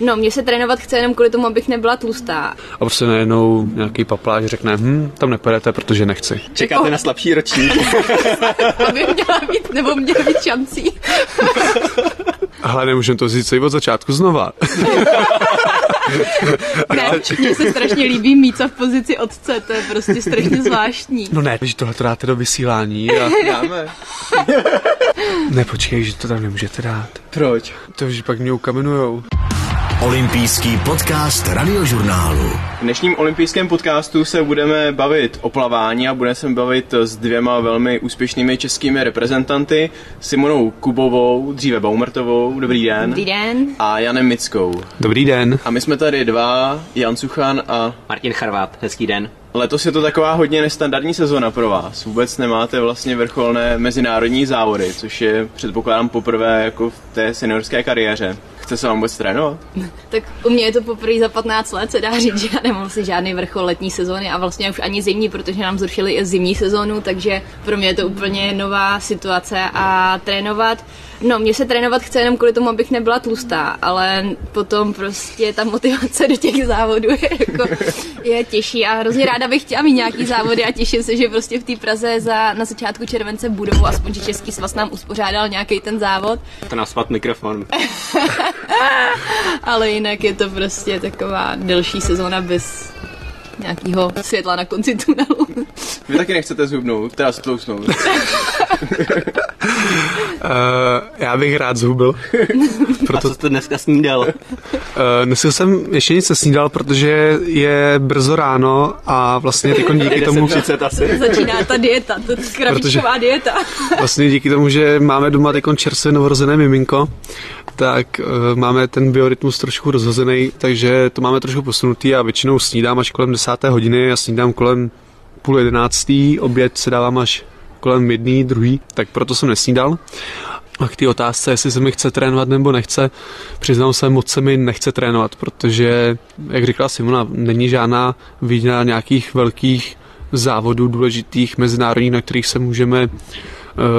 No, mě se trénovat chce jenom kvůli tomu, abych nebyla tlustá. A prostě najednou nějaký papláš řekne, hm, tam nepojete, protože nechci. Čekáte na slabší ročník. Aby měla být, nebo měla být šancí. Ale nemůžeme to říct od začátku znova. ne, mně se strašně líbí mít v pozici otce, to je prostě strašně zvláštní. No ne, že tohle to dáte do vysílání a... Dáme. Ne, počkej, že to tam nemůžete dát. Proč? To, že pak mě ukamenujou. Olympijský podcast radiožurnálu. V dnešním olympijském podcastu se budeme bavit o plavání a budeme se bavit s dvěma velmi úspěšnými českými reprezentanty, Simonou Kubovou, dříve Baumertovou, dobrý den. Dobrý den. A Janem Mickou. Dobrý den. A my jsme tady dva, Jan Suchan a Martin Charvát, hezký den. Letos je to taková hodně nestandardní sezona pro vás. Vůbec nemáte vlastně vrcholné mezinárodní závody, což je předpokládám poprvé jako v té seniorské kariéře. Chce se vám vůbec trénovat? Tak u mě je to poprvé za 15 let, se dá říct, že já nemám si žádný vrchol letní sezóny a vlastně už ani zimní, protože nám zrušili i zimní sezónu, takže pro mě je to úplně nová situace a trénovat. No, mě se trénovat chce jenom kvůli tomu, abych nebyla tlustá, ale potom prostě ta motivace do těch závodů je, jako, je těžší a hrozně ráda bych chtěla mít nějaký závody a těším se, že prostě v té Praze za, na začátku července budou, aspoň že Český svaz nám uspořádal nějaký ten závod. To nás mikrofon. Ale jinak je to prostě taková delší sezóna bez nějakého světla na konci tunelu. Vy taky nechcete zhubnout, teda stlousnout. Uh, já bych rád zhubil. Proto... A co jste dneska snídal? Uh, dneska jsem ještě nic nesnídal, protože je brzo ráno a vlastně teď díky tomu... 30 asi. Začíná ta dieta, ta krabičková dieta. vlastně díky tomu, že máme doma teď čerstvě novorozené miminko, tak uh, máme ten biorytmus trošku rozhozený, takže to máme trošku posunutý a většinou snídám až kolem desáté hodiny a snídám kolem půl jedenáctý, oběd se dávám až kolem jedný, druhý, tak proto jsem nesnídal. A k té otázce, jestli se mi chce trénovat nebo nechce, přiznám se, moc se mi nechce trénovat, protože, jak říkala Simona, není žádná výjna nějakých velkých závodů důležitých mezinárodních, na kterých se můžeme uh,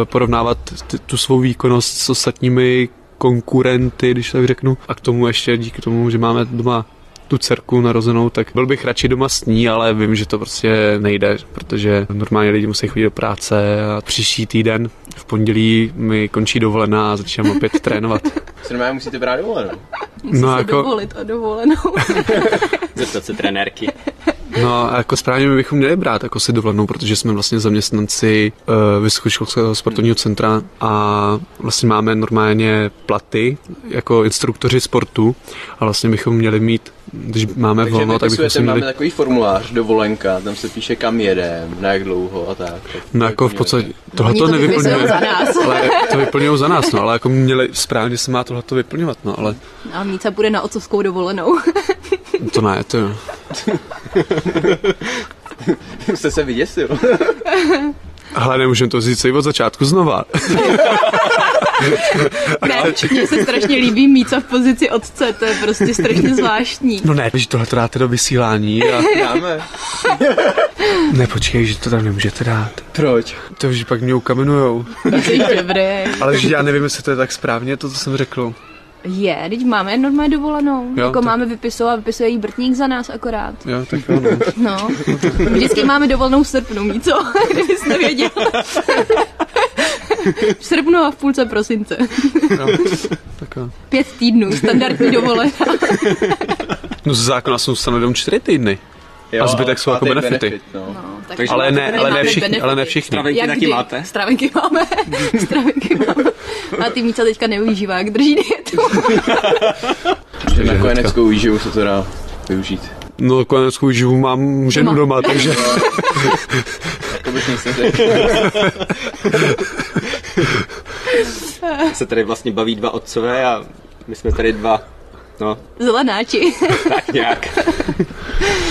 porovnávat tu svou výkonnost s ostatními konkurenty, když tak řeknu. A k tomu ještě díky tomu, že máme doma tu dcerku narozenou, tak byl bych radši doma s ní, ale vím, že to prostě nejde, protože normálně lidi musí chodit do práce a příští týden v pondělí mi končí dovolená a začínám opět trénovat. Co normálně musíte brát dovolenou? Musí no, se jako... dovolit a dovolenou. Zeptat se trenérky. No a jako správně my bychom měli brát jako si dovolenou, protože jsme vlastně zaměstnanci uh, Vysokoškolského sportovního centra a vlastně máme normálně platy jako instruktoři sportu a vlastně bychom měli mít když máme Takže volno, tak bychom si měli... máme takový formulář, dovolenka, tam se píše kam jedem, na jak dlouho a tak. tak no jako v podstatě, tohle to nevyplňuje, ale to vyplňují za nás, no, ale jako měli, správně se má tohle to vyplňovat, no, ale... A Míca půjde na otcovskou dovolenou. to ne, to jo. Jste se vyděsil. Ale nemůžeme to říct od začátku znova. ne, mně se strašně líbí mít v pozici otce, to je prostě strašně zvláštní. No ne, že tohle to dáte do vysílání a... Dáme. ne, počkej, že to tam nemůžete dát. Proč? To, že pak mě ukamenujou. Dobré. Ale že já nevím, jestli to je tak správně, to, co jsem řekl. Je, teď máme normálně dovolenou. Jo, jako tak... máme vypisovat, vypisuje jí Brtník za nás akorát. Jo, tak jo, no. no. Vždycky máme dovolenou v srpnu, mít co? Kdybyste věděl. v srpnu a v půlce prosince. jo, tak jo. Pět týdnů, standardní dovolená. no z zákona jsou stanoveny čtyři týdny. Jo, a zbytek jsou jako benefity. Benefit, no. No, tak Takže ale, ne, ale, ne všichni, ale ne všichni. Stravenky Jak taky kdy? máte? Stravenky máme. Stravenky máme. A ty Míca teďka neužívá, jak drží dietu. Takže na koneckou výživu se to dá využít. No koneckou výživu mám ženu doma, doma takže... jako bych nic neřekl. se tady vlastně baví dva otcové a my jsme tady dva No. Zelenáči. tak nějak.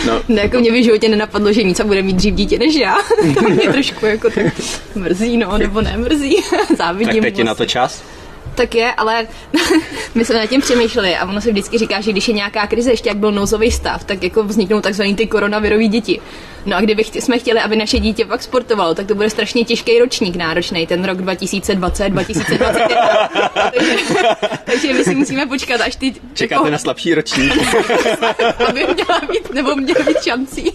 No. ne, jako mě v životě nenapadlo, že nic a bude mít dřív dítě než já. to mě trošku jako tak mrzí, no, nebo nemrzí. Závidím. Tak teď je na to čas? Tak je, ale my jsme nad tím přemýšleli a ono se vždycky říká, že když je nějaká krize, ještě jak byl nouzový stav, tak jako vzniknou takzvaný ty koronavirové děti. No a kdyby jsme chtěli, aby naše dítě pak sportovalo, tak to bude strašně těžký ročník náročný, ten rok 2020, 2021. takže, takže my si musíme počkat, až ty... Čekáte jako, na slabší ročník. aby měla být, nebo měla být šancí.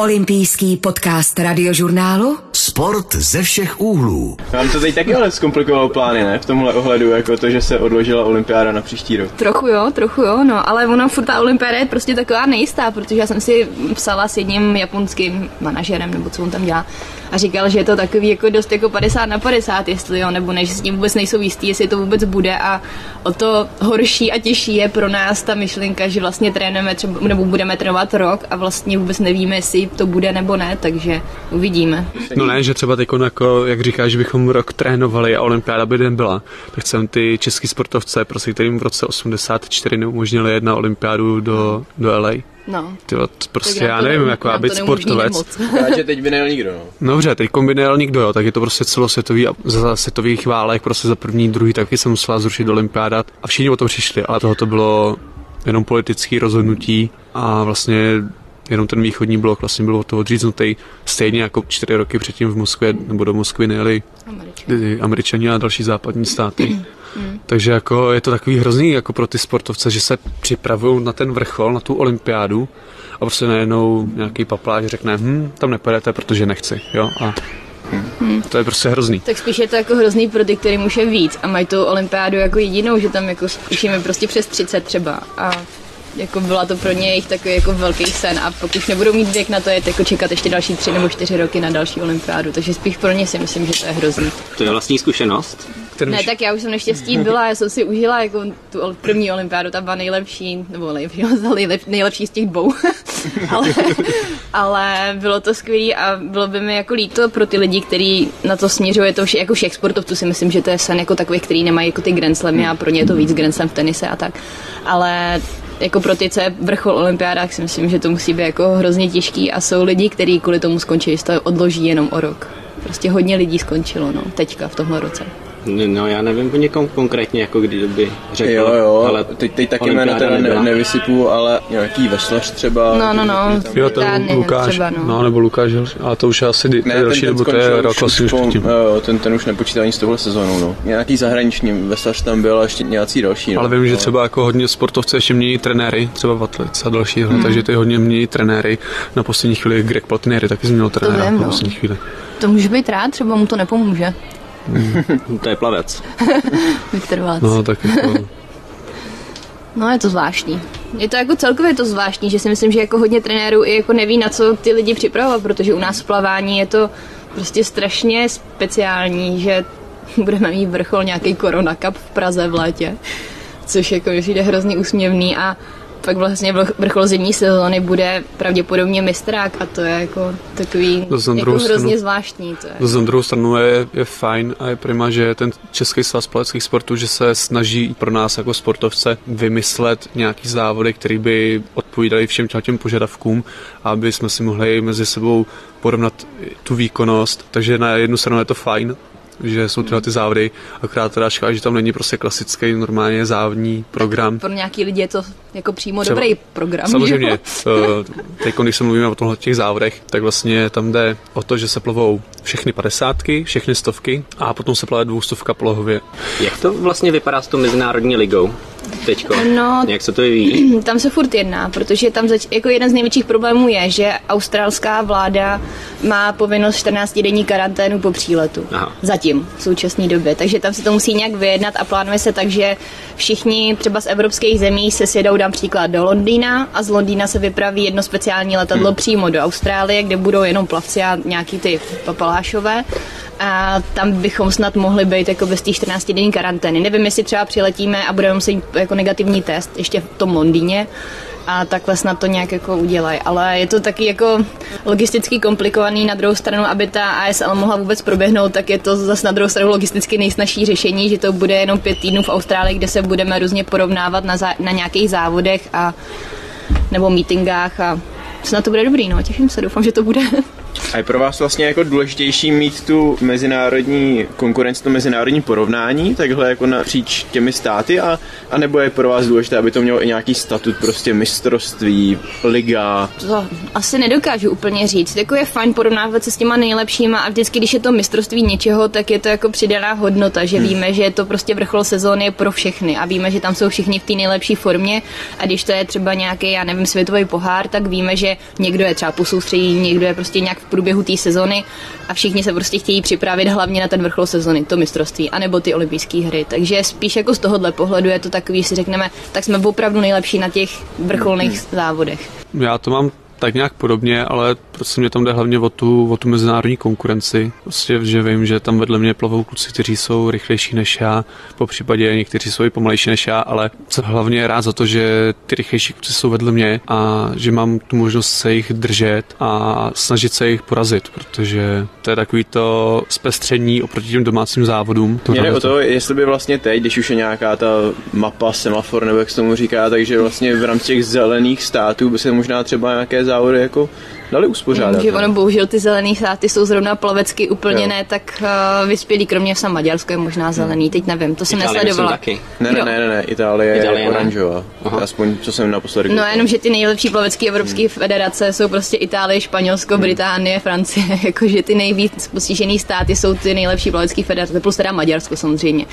Olympijský podcast radiožurnálu Sport ze všech úhlů. Vám to teď taky ale zkomplikovalo plány, ne? V tomhle ohledu, jako to, že se odložila olympiáda na příští rok. Trochu jo, trochu jo, no, ale ona furt ta olympiáda je prostě taková nejistá, protože já jsem si psala s jedním japonským manažerem, nebo co on tam dělá, a říkal, že je to takový jako dost jako 50 na 50, jestli jo, nebo ne, že s tím vůbec nejsou jistý, jestli to vůbec bude a o to horší a těžší je pro nás ta myšlenka, že vlastně trénujeme třeba, nebo budeme trénovat rok a vlastně vůbec nevíme, jestli to bude nebo ne, takže uvidíme. No ne, že třeba teď jako, jak říkáš, že bychom rok trénovali a olympiáda by den byla, tak jsem ty český sportovce, prostě kterým v roce 84 neumožnili jedna olympiádu do, do LA. No. Ty prostě já nevím, jako já být sportovec. že teď by nejel nikdo, no. Dobře, teď by nejel nikdo, jo, tak je to prostě celosvětový a za světových válek, prostě za první, druhý, taky jsem musela zrušit olympiáda a všichni o to přišli, ale toho to bylo jenom politické rozhodnutí a vlastně jenom ten východní blok vlastně byl od toho odříznutý stejně jako čtyři roky předtím v Moskvě, nebo do Moskvy nejeli Američani, Američani a další západní státy. Hmm. Takže jako je to takový hrozný jako pro ty sportovce, že se připravují na ten vrchol, na tu olympiádu a prostě najednou nějaký papláž řekne, hm, tam nepojedete, protože nechci, jo, a Hmm. To je prostě hrozný. Tak spíš je to jako hrozný pro ty, kterým už je víc a mají tu olympiádu jako jedinou, že tam jako zkušíme prostě přes 30 třeba a jako byla to pro ně jejich takový jako velký sen a pokud nebudou mít věk na to, je jako čekat ještě další tři nebo čtyři roky na další olympiádu, takže spíš pro ně si myslím, že to je hrozný. To je vlastní zkušenost? Ne, tak já už jsem neštěstí byla, já jsem si užila jako tu první olympiádu, ta byla nejlepší, nebo nejlepší, nejlepší z těch dvou, ale, ale bylo to skvělé a bylo by mi jako líto pro ty lidi, kteří na to směřuje, to vše, jako všech sportovců si myslím, že to je sen jako takových, který nemají jako ty Grand Slamy a pro ně je to víc Grand Slam v tenise a tak, ale jako pro ty, co je vrchol olympiádách, si myslím, že to musí být jako hrozně těžký a jsou lidi, kteří kvůli tomu skončí, že to odloží jenom o rok. Prostě hodně lidí skončilo, no, teďka v tomhle roce. No já nevím o někom konkrétně, jako kdyby řekl, jo, jo, ale teď, teď taky jméno teda ne, nevysypu, ale nějaký veslař třeba. No, no, no. Jo, to je Lukáš, třeba, no. no. nebo Lukáš, ale to už asi ne, další dobu, to je rok asi už předtím. Jo, ten, ten už nepočítá ani z tohle sezónu, no. Nějaký zahraniční veslař tam byl a ještě nějací další. No. Ale vím, že třeba jako hodně sportovce ještě mění trenéry, třeba v Atletice a další, hmm. takže ty hodně mění trenéry. Na poslední chvíli Greg Platinieri taky změnil trenéra na no. poslední chvíli. To může být rád, třeba mu to nepomůže. to je plavec. Viktor Valc. No, tak jako... No, je to zvláštní. Je to jako celkově to zvláštní, že si myslím, že jako hodně trenérů i jako neví, na co ty lidi připravovat, protože u nás v plavání je to prostě strašně speciální, že budeme mít vrchol nějaký Corona Cup v Praze v létě, což jako je hrozně úsměvný a pak vlastně vrchol zimní sezóny bude pravděpodobně mistrák a to je jako takový to jako hrozně stranu, zvláštní. To je. Na druhou stranu je, je fajn a je prima, že ten Český svaz paleckých sportů, že se snaží pro nás jako sportovce vymyslet nějaký závody, které by odpovídaly všem těm požadavkům, aby jsme si mohli mezi sebou porovnat tu výkonnost. Takže na jednu stranu je to fajn, že jsou tyhle ty závody, akorát teda škoda, že tam není prostě klasický normálně závodní program. Pro nějaký lidi je to jako přímo Třeba, dobrý program. Samozřejmě. Eh, teď, když se mluvíme o tomhle těch závodech, tak vlastně tam jde o to, že se plovou všechny padesátky, všechny stovky a potom se plave dvoustovka polohově. Jak to vlastně vypadá s tou mezinárodní ligou? Teďko? No, Jak se to vyvíjí? Tam se furt jedná, protože tam zač- jako jeden z největších problémů je, že australská vláda má povinnost 14 denní karanténu po příletu. Aha. Zatím, v současné době. Takže tam se to musí nějak vyjednat a plánuje se tak, že všichni třeba z evropských zemí se sjedou například do Londýna a z Londýna se vypraví jedno speciální letadlo hmm. přímo do Austrálie, kde budou jenom plavci a nějaký ty papalášové a tam bychom snad mohli být jako bez té 14 denní karantény. Nevím, jestli třeba přiletíme a budeme muset jako negativní test ještě v tom Londýně, a takhle snad to nějak jako udělají. Ale je to taky jako logisticky komplikovaný na druhou stranu, aby ta ASL mohla vůbec proběhnout, tak je to zase na druhou stranu logisticky nejsnažší řešení, že to bude jenom pět týdnů v Austrálii, kde se budeme různě porovnávat na, zá, na nějakých závodech a nebo meetingách a snad to bude dobrý, no, těším se, doufám, že to bude. A je pro vás vlastně jako důležitější mít tu mezinárodní konkurenci, to mezinárodní porovnání, takhle jako napříč těmi státy, a, a nebo je pro vás důležité, aby to mělo i nějaký statut, prostě mistrovství, liga? To asi nedokážu úplně říct. Jako je fajn porovnávat se s těma nejlepšíma a vždycky, když je to mistrovství něčeho, tak je to jako přidaná hodnota, že hmm. víme, že je to prostě vrchol sezóny pro všechny a víme, že tam jsou všichni v té nejlepší formě a když to je třeba nějaký, já nevím, světový pohár, tak víme, že někdo je třeba po někdo je prostě nějak v průběhu té sezony a všichni se prostě chtějí připravit hlavně na ten vrchol sezony, to mistrovství, anebo ty olympijské hry. Takže spíš jako z tohohle pohledu je to takový, si řekneme, tak jsme opravdu nejlepší na těch vrcholných hmm. závodech. Já to mám tak nějak podobně, ale prostě mě tam jde hlavně o tu, o tu mezinárodní konkurenci. Prostě, že vím, že tam vedle mě plavou kluci, kteří jsou rychlejší než já, po případě někteří jsou i pomalejší než já, ale jsem hlavně rád za to, že ty rychlejší kluci jsou vedle mě a že mám tu možnost se jich držet a snažit se jich porazit, protože to je takový to zpestření oproti těm domácím závodům. Mě jde o to, jestli by vlastně teď, když už je nějaká ta mapa, semafor, nebo jak se tomu říká, takže vlastně v rámci těch zelených států by se možná třeba nějaké závody jako dali uspořádat. Že ono bohužel ty zelený státy jsou zrovna plavecky úplně jo. ne tak uh, vyspělý, kromě sam Maďarsko je možná zelený, teď nevím, to jsem Itálie nesledovala. Taky. Ne, ne, ne, ne, ne, Itálie, Itálie je oranžová, aspoň co jsem naposledy No jenom, že ty nejlepší plavecké evropské hmm. federace jsou prostě Itálie, Španělsko, hmm. Británie, Francie, jakože ty nejvíc postižený státy jsou ty nejlepší plavecké federace, plus teda Maďarsko samozřejmě.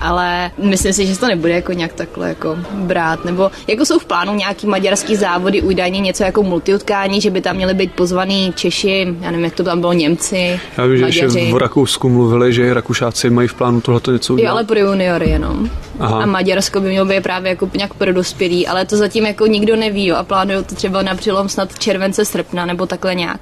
Ale myslím si, že to nebude jako nějak takhle jako brát, nebo jako jsou v plánu nějaký maďarský závody, údajně něco jako multiutkání, že by tam měly být pozvaný Češi, já nevím, jak to tam bylo, Němci, Já vím, že v Rakousku mluvili, že Rakušáci mají v plánu tohleto něco udělat. Jo, ale pro juniory jenom. Aha. A Maďarsko by mělo být právě jako nějak pro dospělí, ale to zatím jako nikdo neví, jo, a plánují to třeba na přilom snad července, srpna, nebo takhle nějak.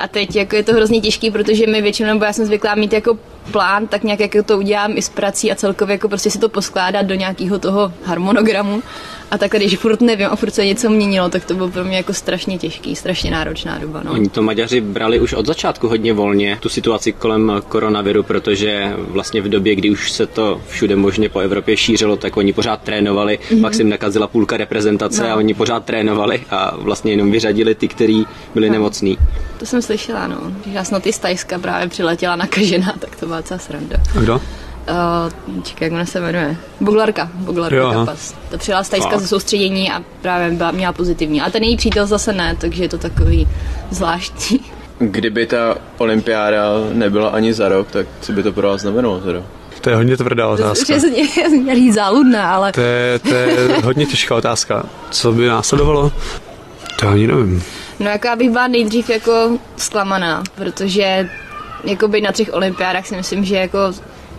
A teď jako je to hrozně těžký, protože my většinou, nebo já jsem zvyklá mít jako plán, tak nějak jako to udělám i s prací a celkově jako prostě si to poskládat do nějakého toho harmonogramu. A tak když furt nevím a furt se něco měnilo, tak to bylo pro mě jako strašně těžký, strašně náročná doba. No. Oni to Maďaři brali už od začátku hodně volně, tu situaci kolem koronaviru, protože vlastně v době, kdy už se to všude možně po Evropě šířilo, tak oni pořád trénovali, mm-hmm. pak se jim nakazila půlka reprezentace no. a oni pořád trénovali a vlastně jenom vyřadili ty, kteří byli no. nemocní. To jsem slyšela, no. Já snad i z Tajska právě přiletěla nakažená, tak to byla docela sranda. A kdo? Uh, čekaj, jak ona se jmenuje? Boglarka. Boglarka jo, Kapas. To přijela z Tajska ze soustředění a právě byla, měla pozitivní. A ten její přítel zase ne, takže je to takový zvláštní. Kdyby ta olympiáda nebyla ani za rok, tak co by to pro vás znamenalo teda? To je hodně tvrdá otázka. To je měl říct záludná, ale... To je, to je hodně těžká otázka. Co by následovalo? To ani nevím. No jako já bych byla nejdřív jako zklamaná, protože jako být na třech olympiádách si myslím, že jako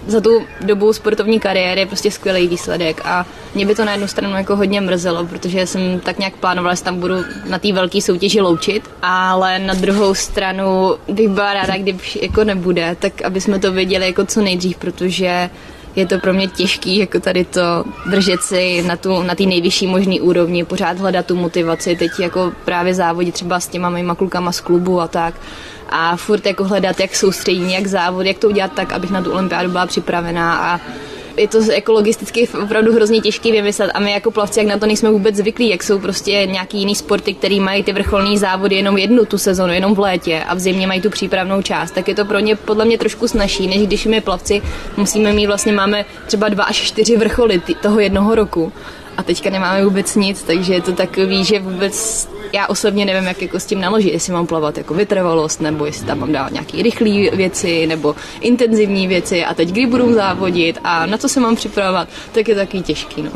za tu dobu sportovní kariéry je prostě skvělý výsledek a mě by to na jednu stranu jako hodně mrzelo, protože jsem tak nějak plánovala, že tam budu na té velké soutěži loučit, ale na druhou stranu bych byla ráda, kdyby jako nebude, tak aby jsme to věděli jako co nejdřív, protože je to pro mě těžký, jako tady to držet si na tu, na té nejvyšší možné úrovni, pořád hledat tu motivaci, teď jako právě závodit třeba s těma mýma klukama z klubu a tak. A furt jako hledat, jak soustředění, jak závod, jak to udělat tak, abych na tu olympiádu byla připravená a je to jako logisticky opravdu hrozně těžký vymyslet a my jako plavci, jak na to nejsme vůbec zvyklí, jak jsou prostě nějaký jiný sporty, který mají ty vrcholní závody jenom jednu tu sezonu, jenom v létě a v zimě mají tu přípravnou část, tak je to pro ně podle mě trošku snažší, než když my plavci musíme mít vlastně máme třeba dva až čtyři vrcholy toho jednoho roku a teďka nemáme vůbec nic, takže je to takový, že vůbec já osobně nevím, jak jako s tím naložit, jestli mám plavat jako vytrvalost, nebo jestli tam mám dávat nějaké rychlé věci, nebo intenzivní věci a teď kdy budu závodit a na co se mám připravovat, tak je taky těžký. No.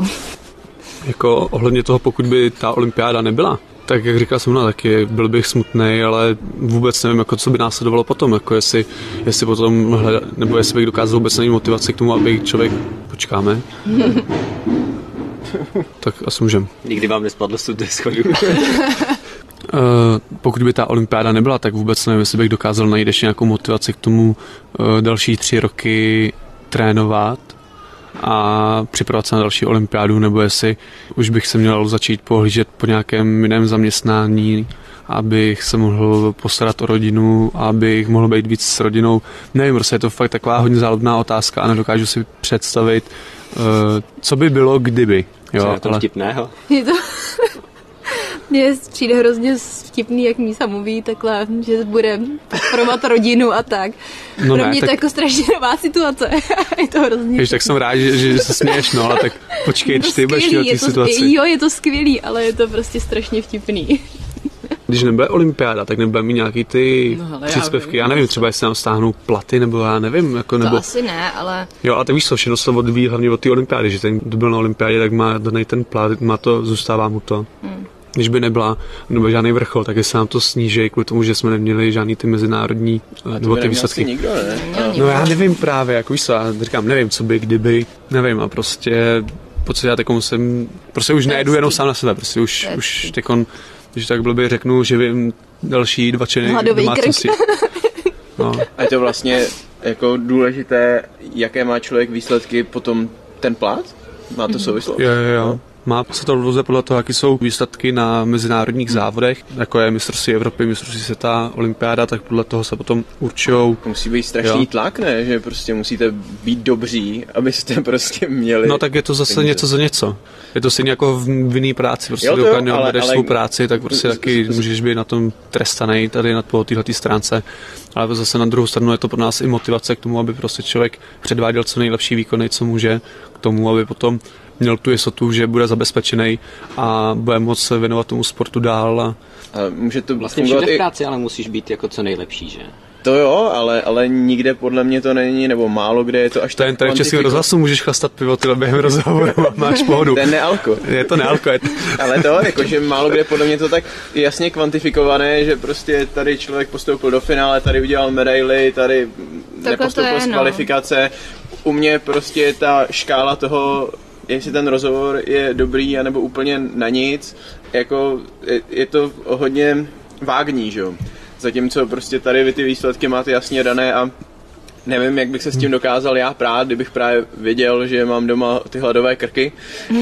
Jako ohledně toho, pokud by ta olympiáda nebyla, tak jak říkal jsem, taky byl bych smutný, ale vůbec nevím, jako co by následovalo potom, jako jestli, jestli potom hledat, nebo jestli bych dokázal vůbec najít motivaci k tomu, aby člověk, počkáme, tak asi můžem. Nikdy vám nespadlo z schodu. Uh, pokud by ta olympiáda nebyla, tak vůbec nevím, jestli bych dokázal najít ještě nějakou motivaci k tomu uh, další tři roky trénovat a připravovat se na další olympiádu, nebo jestli už bych se měl začít pohlížet po nějakém jiném zaměstnání, abych se mohl postarat o rodinu, abych mohl být víc s rodinou. Nevím, prostě je to fakt taková hodně záludná otázka a nedokážu si představit, uh, co by bylo, kdyby. Jo, Co je to ale... vtipného? Je to... Mně přijde hrozně vtipný, jak Mísa mluví takhle, že bude podporovat rodinu a tak. No Pro ne, mě tak... to jako strašně nová situace. je to hrozně Víš, tak jsem rád, že, že se směješ, no, ale tak počkej, ty budeš v situaci. Jo, je to skvělý, ale je to prostě strašně vtipný. Když nebude olympiáda, tak nebude mít nějaký ty no, hele, příspěvky. Já, já nevím, třeba jestli nám stáhnou platy, nebo já nevím. Jako, nebo... To asi ne, ale... Jo, a ty víš co, všechno se odvíjí hlavně od té olympiády, že ten, kdo byl na olympiádě, tak má daný ten plat, má to, zůstává mu to. Hmm když by nebyla nebo žádný vrchol, tak se nám to sníží kvůli tomu, že jsme neměli žádný ty mezinárodní nebo ty výsledky. Nikdo, ne? No já nevím právě, jako víš co, já říkám, nevím, co by, kdyby, nevím a prostě pocit, já takovou musím, prostě už nejedu jenom sám na sebe, prostě už, už tekon, když tak blbě řeknu, že vím další dva činy domácnosti. No. A je to vlastně jako důležité, jaké má člověk výsledky potom ten plát? Má to souvislost? Jo, jo, jo. Má se to různě podle toho, jaké jsou výsledky na mezinárodních závodech, jako je mistrovství Evropy, mistrovství světa, olympiáda, tak podle toho se potom určují. Musí být strašný jo. tlak, ne? Že prostě musíte být dobří, abyste prostě měli. No tak je to zase peníze. něco za něco. Je to stejně jako v vinný práci, prostě jo, dokud neodvedeš svou práci, tak prostě taky můžeš být na tom trestaný tady na této stránce. Ale zase na druhou stranu je to pro nás i motivace k tomu, aby prostě člověk předváděl co nejlepší výkony, co může, k tomu, aby potom měl tu jistotu, že bude zabezpečený a bude moct se věnovat tomu sportu dál. A... A může to vlastně všude v práci, ale musíš být jako co nejlepší, že? To jo, ale, ale nikde podle mě to není, nebo málo kde je to až tak Ten v českém rozhlasu můžeš chlastat pivo tyhle během rozhovoru a máš pohodu. Ten nealko. Je to nealko. Je to... ale to, jakože málo kde podle mě to tak jasně kvantifikované, že prostě tady člověk postoupil do finále, tady udělal medaily, tady Takhle nepostoupil z no. kvalifikace. No. U mě prostě ta škála toho jestli ten rozhovor je dobrý, anebo úplně na nic, jako je, je to hodně vágní, že jo. Zatímco prostě tady vy ty výsledky máte jasně dané a nevím, jak bych se s tím dokázal já prát, kdybych právě věděl, že mám doma ty hladové krky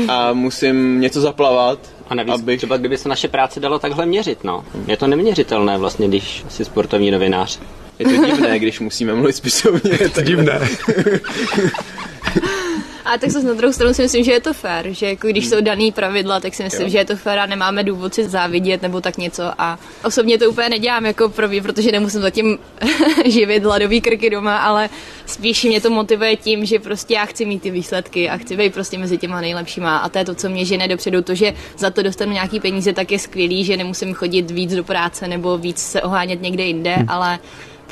a musím něco zaplavat. A navíc abych... třeba kdyby se naše práce dalo takhle měřit, no. Je to neměřitelné vlastně, když jsi sportovní novinář. Je to divné, když musíme mluvit spisovně. Je to divné. A tak zase na druhou stranu si myslím, že je to fér, že jako když jsou daný pravidla, tak si myslím, jo. že je to fér a nemáme důvod si závidět nebo tak něco. A osobně to úplně nedělám jako pro mě, protože nemusím zatím živit hladový krky doma, ale spíš mě to motivuje tím, že prostě já chci mít ty výsledky a chci být prostě mezi těma nejlepšíma. A to je to, co mě žene dopředu. To, že za to dostanu nějaký peníze, tak je skvělý, že nemusím chodit víc do práce nebo víc se ohánět někde jinde, hm. ale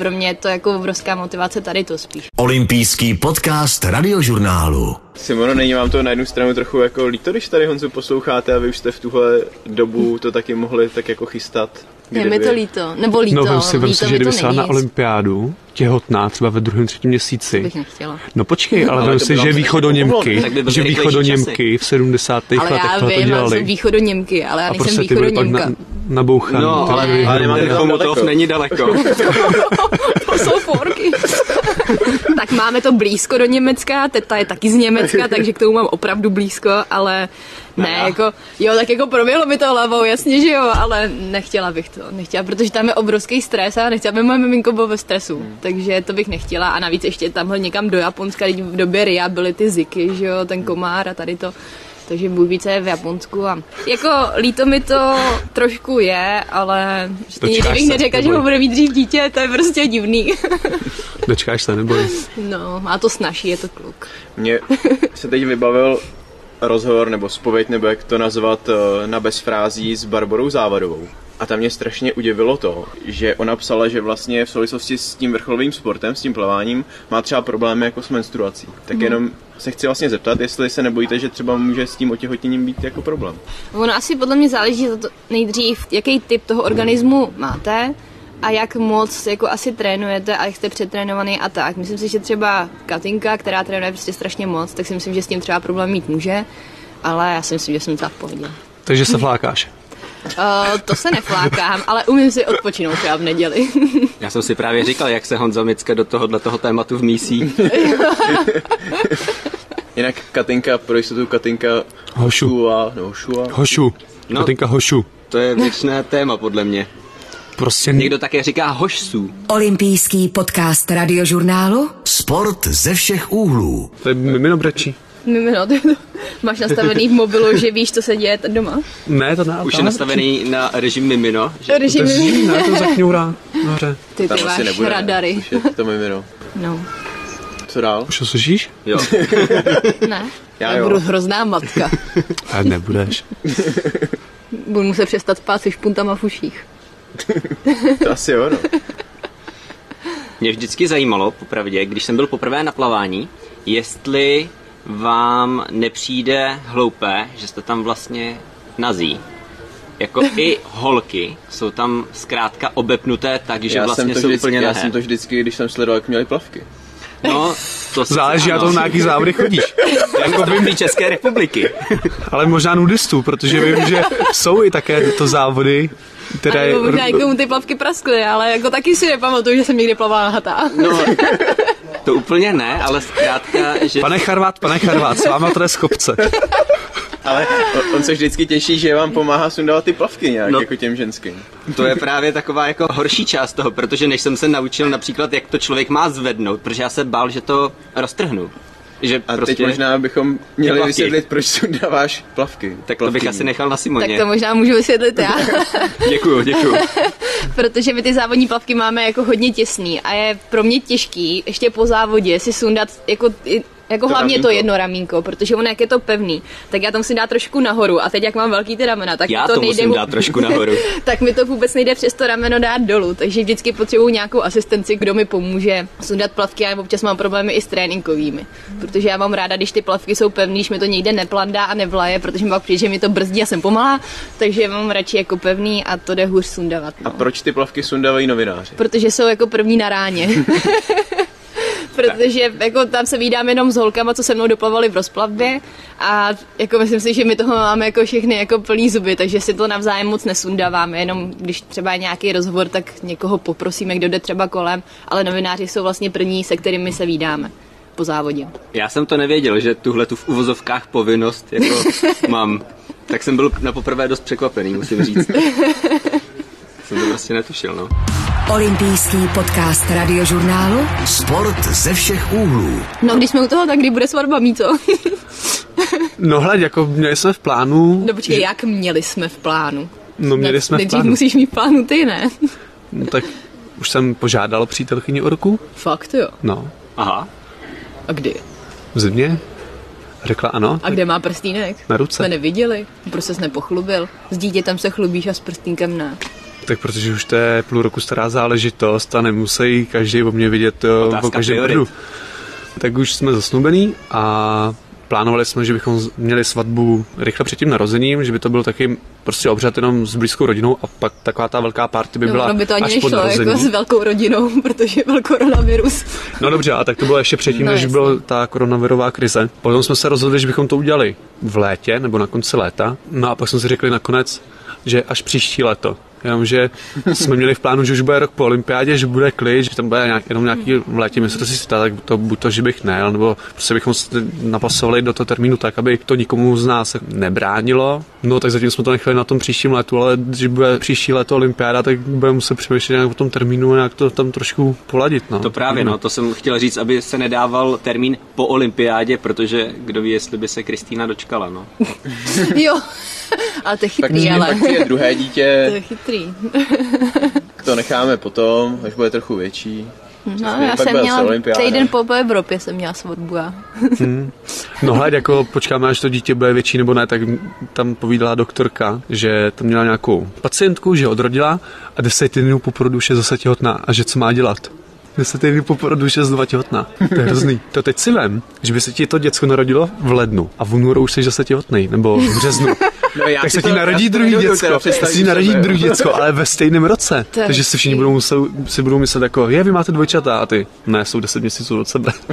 pro mě je to jako obrovská motivace tady to spíš. Olympijský podcast radiožurnálu. Simono, není vám to na jednu stranu trochu jako líto, když tady Honzu posloucháte a vy už jste v tuhle dobu to taky mohli tak jako chystat? Je mi to líto, nebo líto. No, si, líto si, že kdyby se na olympiádu, těhotná, třeba ve druhém, třetím měsíci. To bych nechtěla. No počkej, ale, ale si, že východo Němky, že východo Němky v 70. ale letech to vím, dělali. Ale já východo Němky, ale já nejsem prostě východo Němka. Na, nabouchaný. No, ale, ale nemám Chomutov není daleko. to jsou forky. tak máme to blízko do Německa, teta je taky z Německa, takže k tomu mám opravdu blízko, ale ne, jako, jo, tak jako proběhlo mi to hlavou, jasně, že jo, ale nechtěla bych to, nechtěla, protože tam je obrovský stres a nechtěla, aby moje miminko bylo ve stresu, hmm. Takže to bych nechtěla a navíc ještě tamhle někam do Japonska, v době RIA byly ty ziky, že jo, ten komár a tady to, takže více je v Japonsku a jako líto mi to trošku je, ale nikdy bych neřekla, že ho bude mít dřív dítě, to je prostě divný. Dočkáš se, neboj. No, má to snaží, je to kluk. Mně se teď vybavil rozhovor nebo spověď, nebo jak to nazvat, eh, na bezfrází s Barborou Závadovou. A tam mě strašně udivilo to, že ona psala, že vlastně v souvislosti s tím vrcholovým sportem, s tím plaváním, má třeba problémy jako s menstruací. Tak hmm. jenom se chci vlastně zeptat, jestli se nebojíte, že třeba může s tím otěhotněním být jako problém. Ono asi podle mě záleží to nejdřív, jaký typ toho organismu máte, a jak moc jako asi trénujete a jak jste přetrénovaný a tak. Myslím si, že třeba Katinka, která trénuje prostě strašně moc, tak si myslím, že s tím třeba problém mít může, ale já si myslím, že jsem třeba v pohodě. Takže se flákáš? Uh, to se neflákám, ale umím si odpočinout třeba v neděli. Já jsem si právě říkal, jak se Honza Micka do tohohle toho tématu vmísí. Jinak Katinka, pro jistotu Katinka Hošu. Hošua, no, Hošua. Hošu. No, Katinka Hošu. To je věčné téma, podle mě. Prostě... Někdo také říká hošsů. Olympijský podcast radiožurnálu Sport ze všech úhlů. To je mimino brečí. Mimino, Máš nastavený v mobilu, že víš, co se děje doma? Ne, to ne. Už je nastavený na režim mimino, že To Režim, zní, ne, to zakňourá nahoře. ty, ty máš nebude. radary. je To mimino. No, Co dál? Už to slyšíš? jo. ne. Já Já jo. budu hrozná matka. A nebudeš. Budu muset přestat spát se špuntama v uších. To asi jo, no. Mě vždycky zajímalo, popravdě, když jsem byl poprvé na plavání, jestli vám nepřijde hloupé, že jste tam vlastně nazí. Jako i holky jsou tam zkrátka obepnuté tak, že Já, vlastně jsem to jsou vždycky, úplně já jsem to vždycky, když jsem sledoval, jak měli plavky. No, to Záleží na ano. tom, na jaký závody chodíš. Jako vím České republiky. Ale možná nudistů, protože vím, že jsou i také tyto závody, které... A nebo možná někomu ty plavky praskly, ale jako taky si nepamatuju, že jsem někdy plavala hatá. No, to úplně ne, ale zkrátka, že Pane Charvát, pane Charvát, s váma to je z kopce. Ale on, se vždycky těší, že vám pomáhá sundávat ty plavky nějak, No. jako těm ženským. to je právě taková jako horší část toho, protože než jsem se naučil například, jak to člověk má zvednout, protože já se bál, že to roztrhnu. Že A prostě, teď možná bychom měli plavky. vysvětlit, proč sundáváš plavky. tak to bych asi nechal na Tak Simoně. to možná můžu vysvětlit já. Děkuju, děkuju. Protože my ty závodní plavky máme jako hodně těsný a je pro mě těžký ještě po závodě si sundat jako, i- jako To hlavně to ramínko. jedno ramínko, protože ono jak je to pevný, tak já to musím dát trošku nahoru a teď jak mám velký ty ramena, tak Já mi to, to nejde musím mu- dát trošku nahoru. tak mi to vůbec nejde přes to rameno dát dolů, takže vždycky potřebuji nějakou asistenci, kdo mi pomůže sundat plavky a občas mám problémy i s tréninkovými, protože já mám ráda, když ty plavky jsou pevný, když mi to někde neplandá a nevlaje, protože mi pak přijde, že mi to brzdí a jsem pomalá, takže mám radši jako pevný a to jde hůř sundavat. A No. proč ty plavky sundávají novináři? Protože jsou jako první na ráně. Protože jako tam se vídám jenom s holkama, co se mnou doplavali v rozplavbě a jako myslím si, že my toho máme jako všechny jako plný zuby, takže si to navzájem moc nesundáváme, jenom když třeba je nějaký rozhovor, tak někoho poprosíme, kdo jde třeba kolem, ale novináři jsou vlastně první, se kterými se vídáme po závodě. Já jsem to nevěděl, že tuhle tu v uvozovkách povinnost jako mám. Tak jsem byl na poprvé dost překvapený, musím říct. jsem to prostě netušil, no. Olympijský podcast radiožurnálu Sport ze všech úhlů. No když jsme u toho, tak kdy bude svatba mít, co? No hled, jako měli jsme v plánu... no počkej, jak měli jsme v plánu? No měli jsme v Nejdřív plánu. musíš mít v plánu ty, ne? No, tak už jsem požádal přítelkyni o ruku. Fakt jo. No, Aha. A kdy? v zimě. Řekla ano. A kde má prstínek? Na ruce. Jsme neviděli. Proč ses nepochlubil? S dítětem se chlubíš a s prstínkem ne. Tak protože už to je půl roku stará záležitost a nemusí každý o mě vidět jo, Otázka o každém prdu. Tak už jsme zasnubený a plánovali jsme, že bychom měli svatbu rychle před tím narozením, že by to byl taky prostě obřad jenom s blízkou rodinou a pak taková ta velká party by No, byla ono by to ani až po nešlo narození. jako s velkou rodinou, protože byl koronavirus. No dobře, a tak to bylo ještě předtím, No, než jasně. byla ta koronavirová krize. Potom jsme se rozhodli, že bychom to udělali v létě nebo na konci léta. No a pak jsme si řekli nakonec, že až příští léto. Jenomže jsme měli v plánu, že už bude rok po olympiádě, že bude klid, že tam bude nějak, jenom nějaký v létě mistrovství světa, tak to buď to, že bych ne, nebo prostě bychom se napasovali do toho termínu tak, aby to nikomu z nás nebránilo. No tak zatím jsme to nechali na tom příštím letu, ale když bude příští léto olympiáda, tak budeme muset přemýšlet nějak o tom termínu a nějak to tam trošku poladit. No. To právě, no, to jsem chtěl říct, aby se nedával termín po olympiádě, protože kdo ví, jestli by se Kristýna dočkala, no. jo, ale to je Pak, chytrý, ale. pak je druhé To je dítě, chytrý. to necháme potom, až bude trochu větší. No, Přesně, já pak jsem měla týden po, po Evropě jsem měla svatbu já. No hled, jako počkáme, až to dítě bude větší nebo ne, tak tam povídala doktorka, že tam měla nějakou pacientku, že odrodila a deset týdnů po porodu už je zase těhotná a že co má dělat. Deset týdnů po porodu už je znova těhotná. To je hrozný. To teď si vem, že by se ti to děcko narodilo v lednu a v únoru už jsi zase těhotný, nebo v březnu. No, já tak se ti narodí druhý děcko. Se ti narodí druhý děcko, ale ve stejném roce. To je Takže si všichni budou muset, si budou myslet jako, je, vy máte dvojčata a ty, ne, jsou deset měsíců od sebe.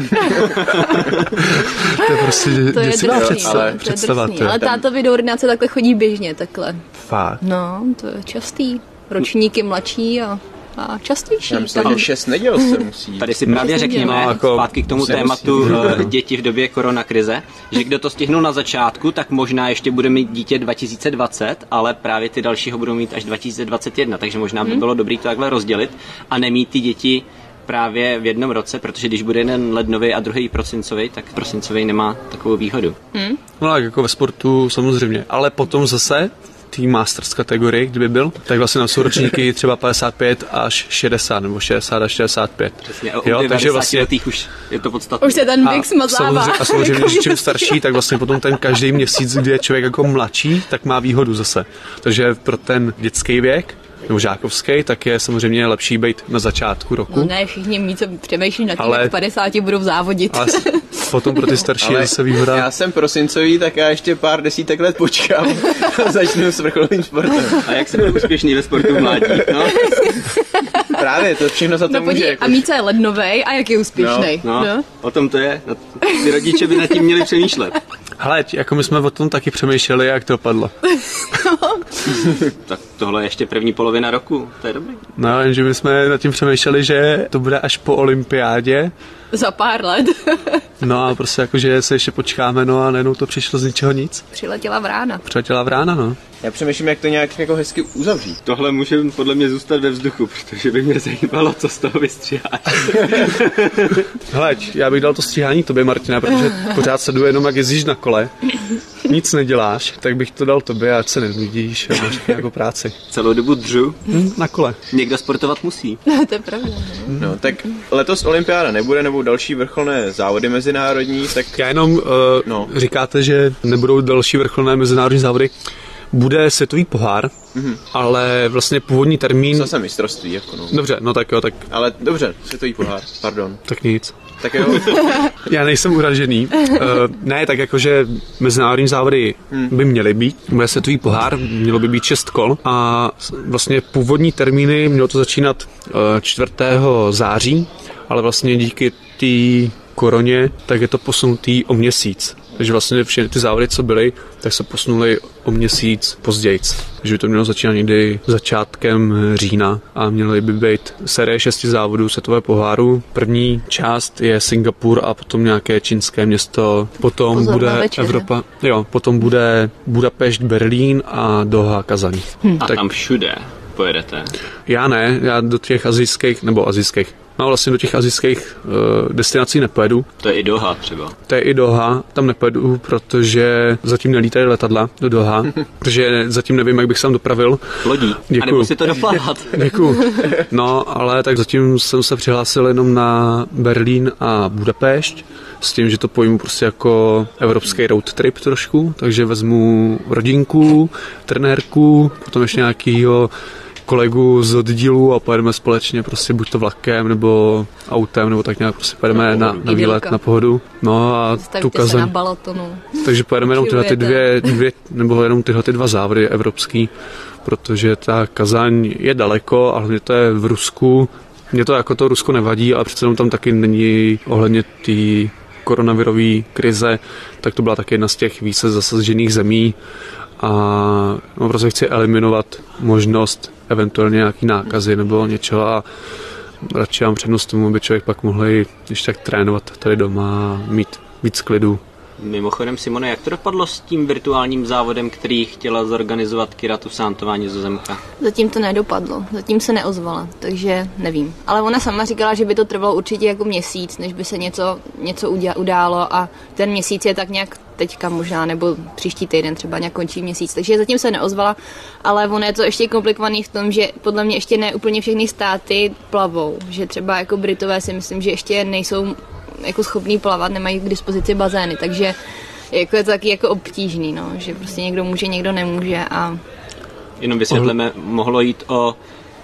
to je prostě To je děsivá drsný, představa. ale, to je představa drsný. to je. ale tátovi do ordinace takhle chodí běžně, takhle. Fakt. No, to je častý. Ročníky mladší a, a častější. Já myslím, Tam- že šest neděl se musí. Tady si právě řekněme, no, jako zpátky k tomu tématu musí. eh, děti v době koronakrize, že kdo to stihnul na začátku, tak možná ještě bude mít dítě 2020, ale právě ty další ho budou mít až 2021, takže možná by bylo dobré to takhle rozdělit a nemít ty děti právě v jednom roce, protože když bude jeden lednový a druhý prosincový, tak prosincový nemá takovou výhodu. Hm? No tak jako ve sportu samozřejmě, ale potom zase té Masters kategorii, kdyby byl, tak vlastně na jsou ročníky třeba 55 až 60 nebo 60 až 65. Přesně, jo, takže vlastně už je to podstatné. Už se ten věk smazává. samozřejmě, a samozřejmě, že čím starší, tak vlastně potom ten každý měsíc, kdy je člověk jako mladší, tak má výhodu zase. Takže pro ten dětský věk nebo žákovský, tak je samozřejmě lepší být na začátku roku. No ne, všichni mít, co přemýšlí nad tím, Ale- jak v 50 budou závodit. Ale potom pro ty starší je zase výhoda. já jsem prosincový, tak já ještě pár desítek let počkám a začnu s vrcholovým sportem. A jak se byl úspěšný ve sportu v mládí? No, Právě, to všechno za to No může. Jako... a Míca je lednovej a jak je úspěšný. no, o tom to je. No, Ty rodiče by nad tím měli přemýšlet. Hele, jako my jsme o tom taky přemýšleli, jak to padlo. Tak tohle je ještě první polovina roku, to je dobrý. No, jenže my jsme nad tím přemýšleli, že to bude až po olympiádě. Za pár let No a prostě jako, že se ještě počkáme, no a najednou to přišlo z ničeho nic. přiletěla vrána. Přiletěla vrána, no. Já přemýšlím, jak to nějak jako hezky uzavřít. Tohle může podle mě zůstat ve vzduchu, protože by mě zajímalo, co z toho vystříháš. Hele, já bych dal to stříhání tobě, Martina, protože pořád sleduju jenom, jak jezdíš na kole. Nic neděláš, tak bych to dal tobě, ať se nenudíš a máš nějakou práci. Celou dobu dřu, Hm, na kole. někdo sportovat musí. to je pravda. no. No, tak letos olympiáda nebude, nebo další vrcholné závody mezinárodní, tak Já jenom uh, No. no. říkáte, že nebudou další vrcholné mezinárodní závody. Bude světový pohár, mm-hmm. ale vlastně původní termín... zase mistrovství, jako no. Dobře, no tak jo, tak, Ale dobře, světový pohár, pardon. tak nic. Tak jo, Já nejsem uražený. Uh, ne, tak jakože mezinárodní závody by měly být. Bude světový pohár, mělo by být šest kol a vlastně původní termíny mělo to začínat uh, 4. září, ale vlastně díky té koroně, tak je to posunutý o měsíc. Takže vlastně všechny ty závody, co byly, tak se posunuly o měsíc později. Takže by to mělo začínat někdy začátkem října a měly by být série šesti závodů světové poháru. První část je Singapur a potom nějaké čínské město. Potom Pozor bude večeře. Evropa, jo, potom bude Budapešť, Berlín a Doha, Kazaň. A tam všude pojedete. Já ne, já do těch azijských, nebo azijských, no vlastně do těch azijských uh, destinací nepojedu. To je i Doha třeba. To je i Doha, tam nepojedu, protože zatím nelítají letadla do Doha, takže zatím nevím, jak bych se tam dopravil. Lodí. Děkuju. A nebo si to doplavat. Děkuju. No, ale tak zatím jsem se přihlásil jenom na Berlín a Budapešť, s tím, že to pojmu prostě jako evropský road trip trošku, takže vezmu rodinku, trenérku, potom ještě nějakýho kolegu z oddílu a pojedeme společně prostě buď to vlakem nebo autem, nebo tak nějak prostě pojedeme na, na výlet na pohodu. No a tu Stavte se na Kazaň. balatonu. Takže pojedeme jenom tyhle ty dvě, dvě, nebo jenom tyhle ty dva závody evropský, protože ta Kazaň je daleko, ale hlavně to je v Rusku. Mně to jako to Rusko nevadí, ale přece jenom tam taky není ohledně té koronavirové krize, tak to byla taky jedna z těch více zasažených zemí a no, prostě chci eliminovat možnost eventuálně nějaký nákazy nebo něčeho a radši mám přednost tomu, aby člověk pak mohl i ještě tak trénovat tady doma a mít víc klidu. Mimochodem, Simone, jak to dopadlo s tím virtuálním závodem, který chtěla zorganizovat Kira Tusantová nizozemka? Zatím to nedopadlo, zatím se neozvala, takže nevím. Ale ona sama říkala, že by to trvalo určitě jako měsíc, než by se něco, něco uděla- událo a ten měsíc je tak nějak teďka možná, nebo příští týden třeba nějak končí měsíc, takže zatím se neozvala, ale ono je to ještě komplikovaný v tom, že podle mě ještě ne úplně všechny státy plavou, že třeba jako Britové si myslím, že ještě nejsou jako schopní plavat, nemají k dispozici bazény, takže jako je to taky jako obtížný, no, že prostě někdo může, někdo nemůže a Jenom vysvětleme, mohlo jít o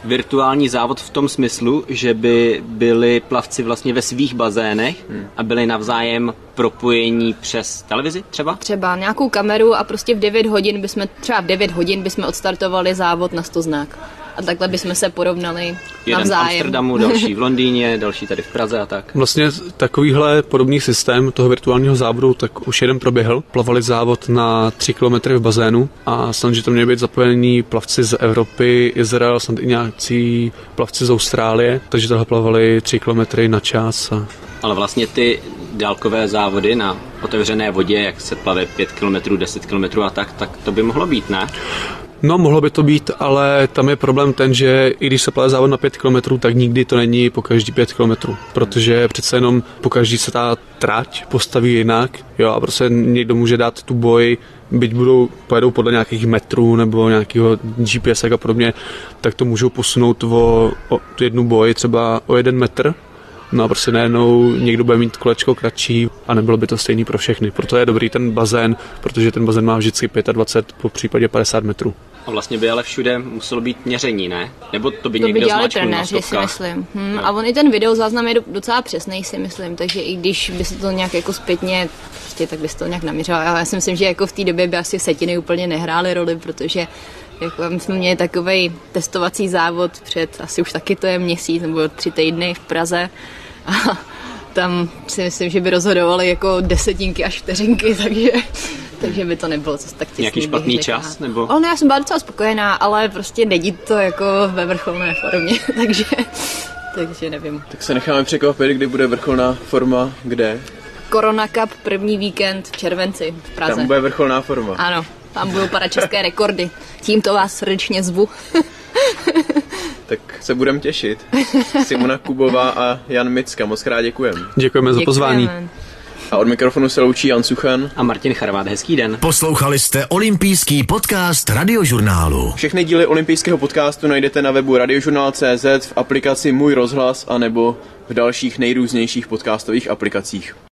virtuální závod v tom smyslu, že by byli plavci vlastně ve svých bazénech a byli navzájem propojení přes televizi třeba? třeba nějakou kameru a prostě v 9 hodin bychom, třeba v 9 hodin bychom odstartovali závod na 100 znak. A takhle bychom se porovnali Jeden v navzájem. Amsterdamu, další v Londýně, další tady v Praze a tak. Vlastně takovýhle podobný systém toho virtuálního závodu tak už jeden proběhl. Plavali závod na 3 km v bazénu a snad, že to měli být zapojení plavci z Evropy, Izrael, snad i nějací plavci z Austrálie, takže tohle plavali 3 km na čas. A... Ale vlastně ty dálkové závody na otevřené vodě, jak se plave 5 km, 10 km a tak, tak to by mohlo být, ne? No, mohlo by to být, ale tam je problém ten, že i když se plave závod na 5 km, tak nikdy to není po každý 5 km, protože přece jenom po každý se ta trať postaví jinak, jo, a prostě někdo může dát tu boj, byť budou, pojedou podle nějakých metrů nebo nějakého GPS a podobně, tak to můžou posunout o, o jednu boj třeba o jeden metr, No a prostě najednou někdo bude mít kolečko kratší a nebylo by to stejný pro všechny. Proto je dobrý ten bazén, protože ten bazén má vždycky 25, po případě 50 metrů. A vlastně by ale všude muselo být měření, ne? Nebo to by to někdo by dělali trenéři, si myslím. Hm, No. a on i ten videozáznam je do- docela přesný, si myslím, takže i když by se to nějak jako zpětně, prostě, tak by se to nějak naměřilo. Ale já si myslím, že jako v té době by asi setiny úplně nehrály roli, protože jako my jsme měli takový testovací závod před, asi už taky to je měsíc nebo tři týdny v Praze a tam si myslím, že by rozhodovali jako desetinky až vteřinky, takže, takže by to nebylo zase tak těsný. Nějaký špatný čas, nebo? Ale ne, já jsem byla docela spokojená, ale prostě není to jako ve vrcholné formě, takže, takže nevím. Tak se necháme překvapit, kdy bude vrcholná forma, kde. Corona Cup první víkend v červenci v Praze. Tam bude vrcholná forma. Ano, tam budou padat české rekordy. Tímto vás srdečně zvu. Tak se budeme těšit. Simona Kubová a Jan Micka, moc krát děkujem. Děkujeme za pozvání. Děkujeme. A od mikrofonu se loučí Jan Suchan. A Martin Charvát, hezký den. Poslouchali jste olympijský podcast Radiožurnálu. Všechny díly olympijského podcastu najdete na webu radiožurnál.cz, v aplikaci Můj rozhlas a nebo v dalších nejrůznějších podcastových aplikacích.